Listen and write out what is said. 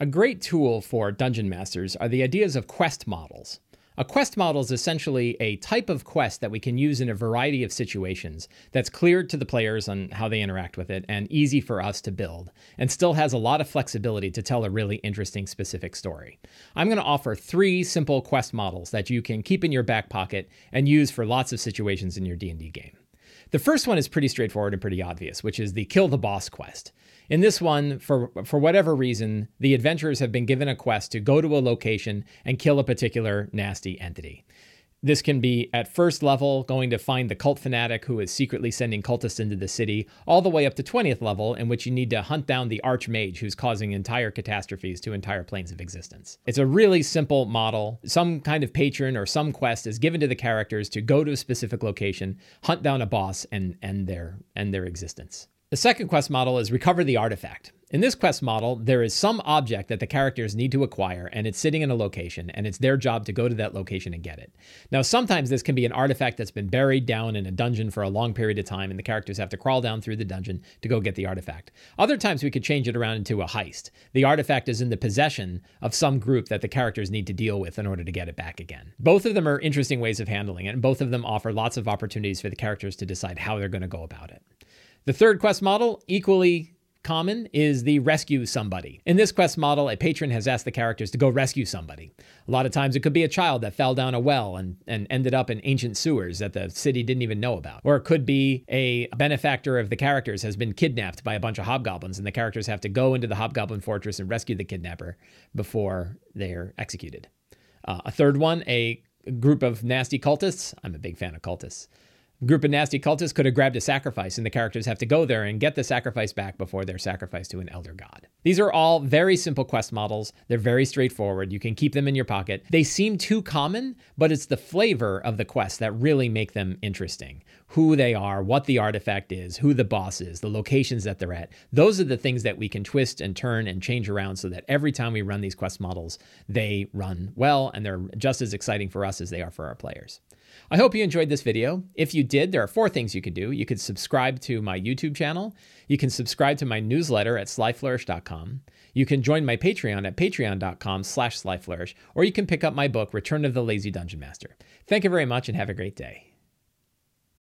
A great tool for dungeon masters are the ideas of quest models. A quest model is essentially a type of quest that we can use in a variety of situations that's clear to the players on how they interact with it and easy for us to build, and still has a lot of flexibility to tell a really interesting specific story. I'm going to offer three simple quest models that you can keep in your back pocket and use for lots of situations in your D&D game. The first one is pretty straightforward and pretty obvious, which is the kill the boss quest. In this one, for, for whatever reason, the adventurers have been given a quest to go to a location and kill a particular nasty entity. This can be at first level, going to find the cult fanatic who is secretly sending cultists into the city, all the way up to 20th level, in which you need to hunt down the archmage who's causing entire catastrophes to entire planes of existence. It's a really simple model. Some kind of patron or some quest is given to the characters to go to a specific location, hunt down a boss, and end their end their existence. The second quest model is recover the artifact. In this quest model, there is some object that the characters need to acquire, and it's sitting in a location, and it's their job to go to that location and get it. Now, sometimes this can be an artifact that's been buried down in a dungeon for a long period of time, and the characters have to crawl down through the dungeon to go get the artifact. Other times, we could change it around into a heist. The artifact is in the possession of some group that the characters need to deal with in order to get it back again. Both of them are interesting ways of handling it, and both of them offer lots of opportunities for the characters to decide how they're going to go about it. The third quest model, equally common, is the rescue somebody. In this quest model, a patron has asked the characters to go rescue somebody. A lot of times it could be a child that fell down a well and, and ended up in ancient sewers that the city didn't even know about. Or it could be a benefactor of the characters has been kidnapped by a bunch of hobgoblins, and the characters have to go into the hobgoblin fortress and rescue the kidnapper before they're executed. Uh, a third one, a group of nasty cultists. I'm a big fan of cultists group of nasty cultists could have grabbed a sacrifice, and the characters have to go there and get the sacrifice back before they're sacrificed to an elder god. These are all very simple quest models. They're very straightforward. You can keep them in your pocket. They seem too common, but it's the flavor of the quest that really make them interesting. Who they are, what the artifact is, who the boss is, the locations that they're at. Those are the things that we can twist and turn and change around so that every time we run these quest models, they run well and they're just as exciting for us as they are for our players. I hope you enjoyed this video. If you did, there are four things you could do. You could subscribe to my YouTube channel. You can subscribe to my newsletter at slyflourish.com. You can join my Patreon at patreon.com slash slyflourish, or you can pick up my book, Return of the Lazy Dungeon Master. Thank you very much and have a great day.